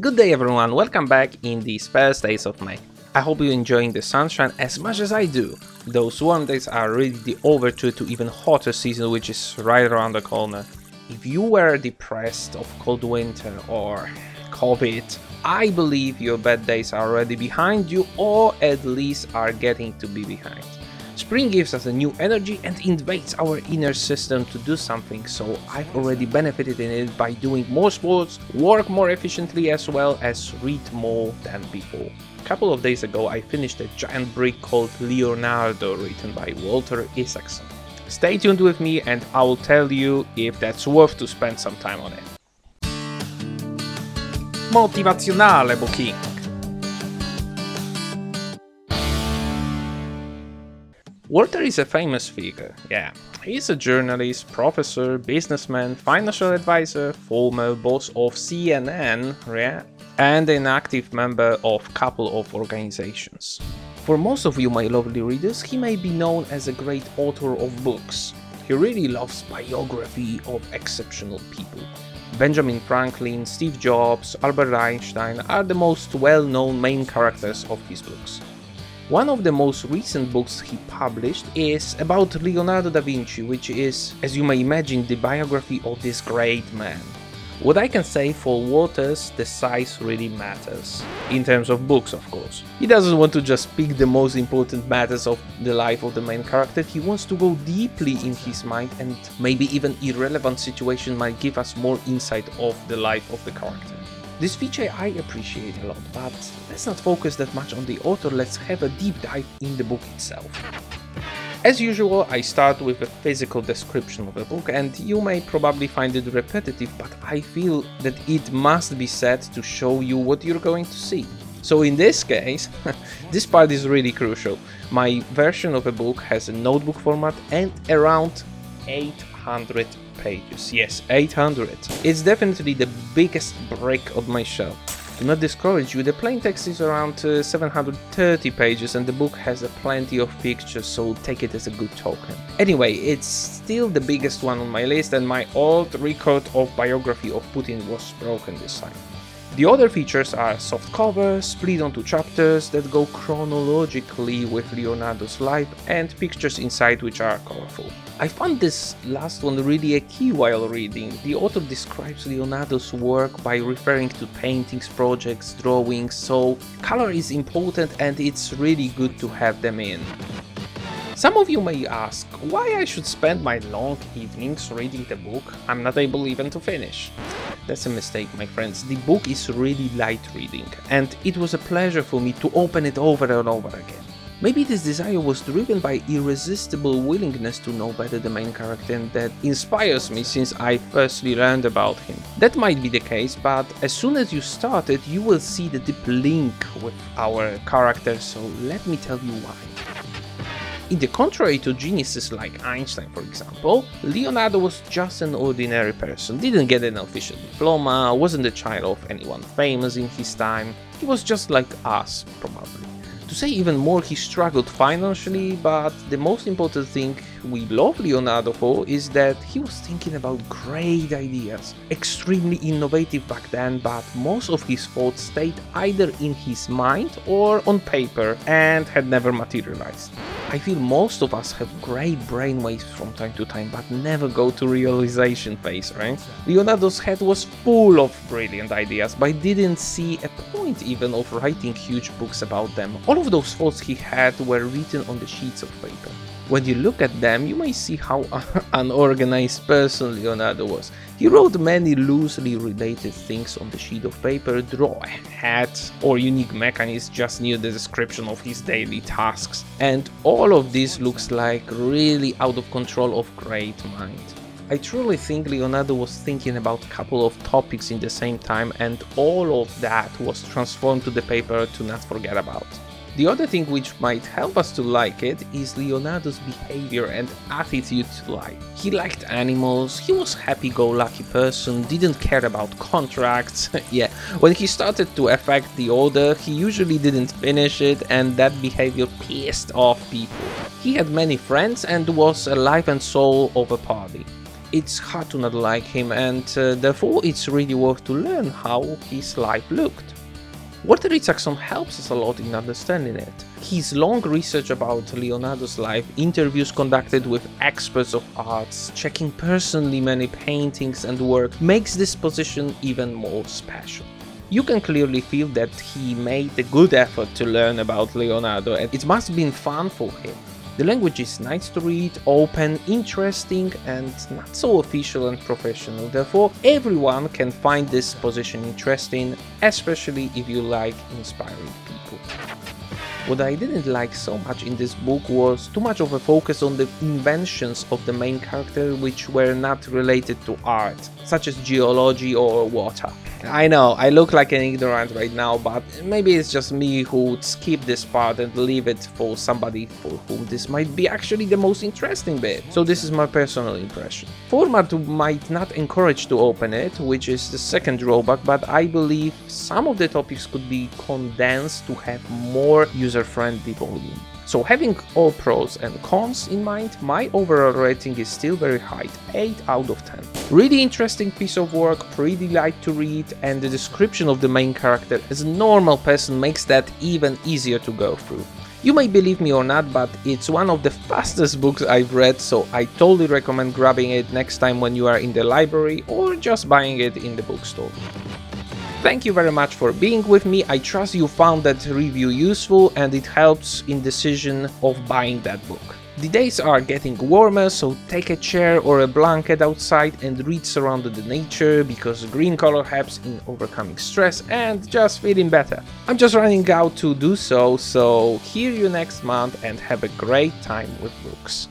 Good day everyone, welcome back in these first days of May. I hope you're enjoying the sunshine as much as I do. Those warm days are really the overture to even hotter season which is right around the corner. If you were depressed of cold winter or COVID, I believe your bad days are already behind you or at least are getting to be behind. Spring gives us a new energy and invades our inner system to do something, so I've already benefited in it by doing more sports, work more efficiently as well as read more than before. A couple of days ago I finished a giant brick called Leonardo written by Walter Isaacson. Stay tuned with me and I will tell you if that's worth to spend some time on it. Motivazionale Booking Walter is a famous figure, yeah. He's a journalist, professor, businessman, financial advisor, former boss of CNN, yeah, and an active member of couple of organizations. For most of you, my lovely readers, he may be known as a great author of books. He really loves biography of exceptional people. Benjamin Franklin, Steve Jobs, Albert Einstein are the most well-known main characters of his books. One of the most recent books he published is about Leonardo da Vinci, which is, as you may imagine, the biography of this great man. What I can say for Waters, the size really matters. In terms of books, of course. He doesn't want to just pick the most important matters of the life of the main character, he wants to go deeply in his mind and maybe even irrelevant situation might give us more insight of the life of the character. This feature I appreciate a lot, but let's not focus that much on the author, let's have a deep dive in the book itself. As usual, I start with a physical description of the book, and you may probably find it repetitive, but I feel that it must be said to show you what you're going to see. So in this case, this part is really crucial. My version of a book has a notebook format and around 800 pages. Yes, 800. It's definitely the biggest brick on my shelf. Do not discourage you, the plain text is around uh, 730 pages and the book has uh, plenty of pictures, so take it as a good token. Anyway, it's still the biggest one on my list and my old record of biography of Putin was broken this time. The other features are soft covers, split onto chapters that go chronologically with Leonardo's life, and pictures inside which are colorful. I found this last one really a key while reading. The author describes Leonardo's work by referring to paintings, projects, drawings, so color is important and it's really good to have them in. Some of you may ask why I should spend my long evenings reading the book I'm not able even to finish. That's a mistake, my friends. The book is really light reading, and it was a pleasure for me to open it over and over again. Maybe this desire was driven by irresistible willingness to know better the main character and that inspires me since I firstly learned about him. That might be the case, but as soon as you start it, you will see the deep link with our character, so let me tell you why. In the contrary to geniuses like Einstein, for example, Leonardo was just an ordinary person, didn't get an official diploma, wasn't the child of anyone famous in his time, he was just like us, probably. To say even more, he struggled financially, but the most important thing we love Leonardo for is that he was thinking about great ideas, extremely innovative back then, but most of his thoughts stayed either in his mind or on paper and had never materialized. I feel most of us have great brainwaves from time to time, but never go to realization phase, right? Leonardo's head was full of brilliant ideas, but didn't see a point even of writing huge books about them. All of those thoughts he had were written on the sheets of paper. When you look at them, you may see how unorganized person Leonardo was. He wrote many loosely related things on the sheet of paper, draw a hat or unique mechanism just near the description of his daily tasks, and all of this looks like really out of control of great mind. I truly think Leonardo was thinking about a couple of topics in the same time and all of that was transformed to the paper to not forget about. The other thing which might help us to like it is Leonardo's behavior and attitude to life. He liked animals, he was a happy-go-lucky person, didn't care about contracts. yeah, when he started to affect the order, he usually didn't finish it and that behavior pissed off people. He had many friends and was a life and soul of a party. it's hard to not like him and uh, therefore it's really worth to learn how his life looked. Walter Isaacson helps us a lot in understanding it. His long research about Leonardo's life, interviews conducted with experts of arts, checking personally many paintings and work makes this position even more special. You can clearly feel that he made a good effort to learn about Leonardo and it must have been fun for him. The language is nice to read, open, interesting, and not so official and professional. Therefore, everyone can find this position interesting, especially if you like inspiring people. What I didn't like so much in this book was too much of a focus on the inventions of the main character which were not related to art, such as geology or water. I know, I look like an ignorant right now, but maybe it's just me who would skip this part and leave it for somebody for whom this might be actually the most interesting bit. So this is my personal impression. Format might not encourage to open it, which is the second drawback, but I believe some of the topics could be condensed to have more user-friendly volume. So having all pros and cons in mind, my overall rating is still very high, 8 out of 10. Really interesting piece of work, pretty light to read, and the description of the main character as a normal person makes that even easier to go through. You may believe me or not, but it's one of the fastest books I've read, so I totally recommend grabbing it next time when you are in the library or just buying it in the bookstore. Thank you very much for being with me. I trust you found that review useful and it helps in decision of buying that book. The days are getting warmer, so take a chair or a blanket outside and read surrounded the nature because green color helps in overcoming stress and just feeling better. I'm just running out to do so, so hear you next month and have a great time with books.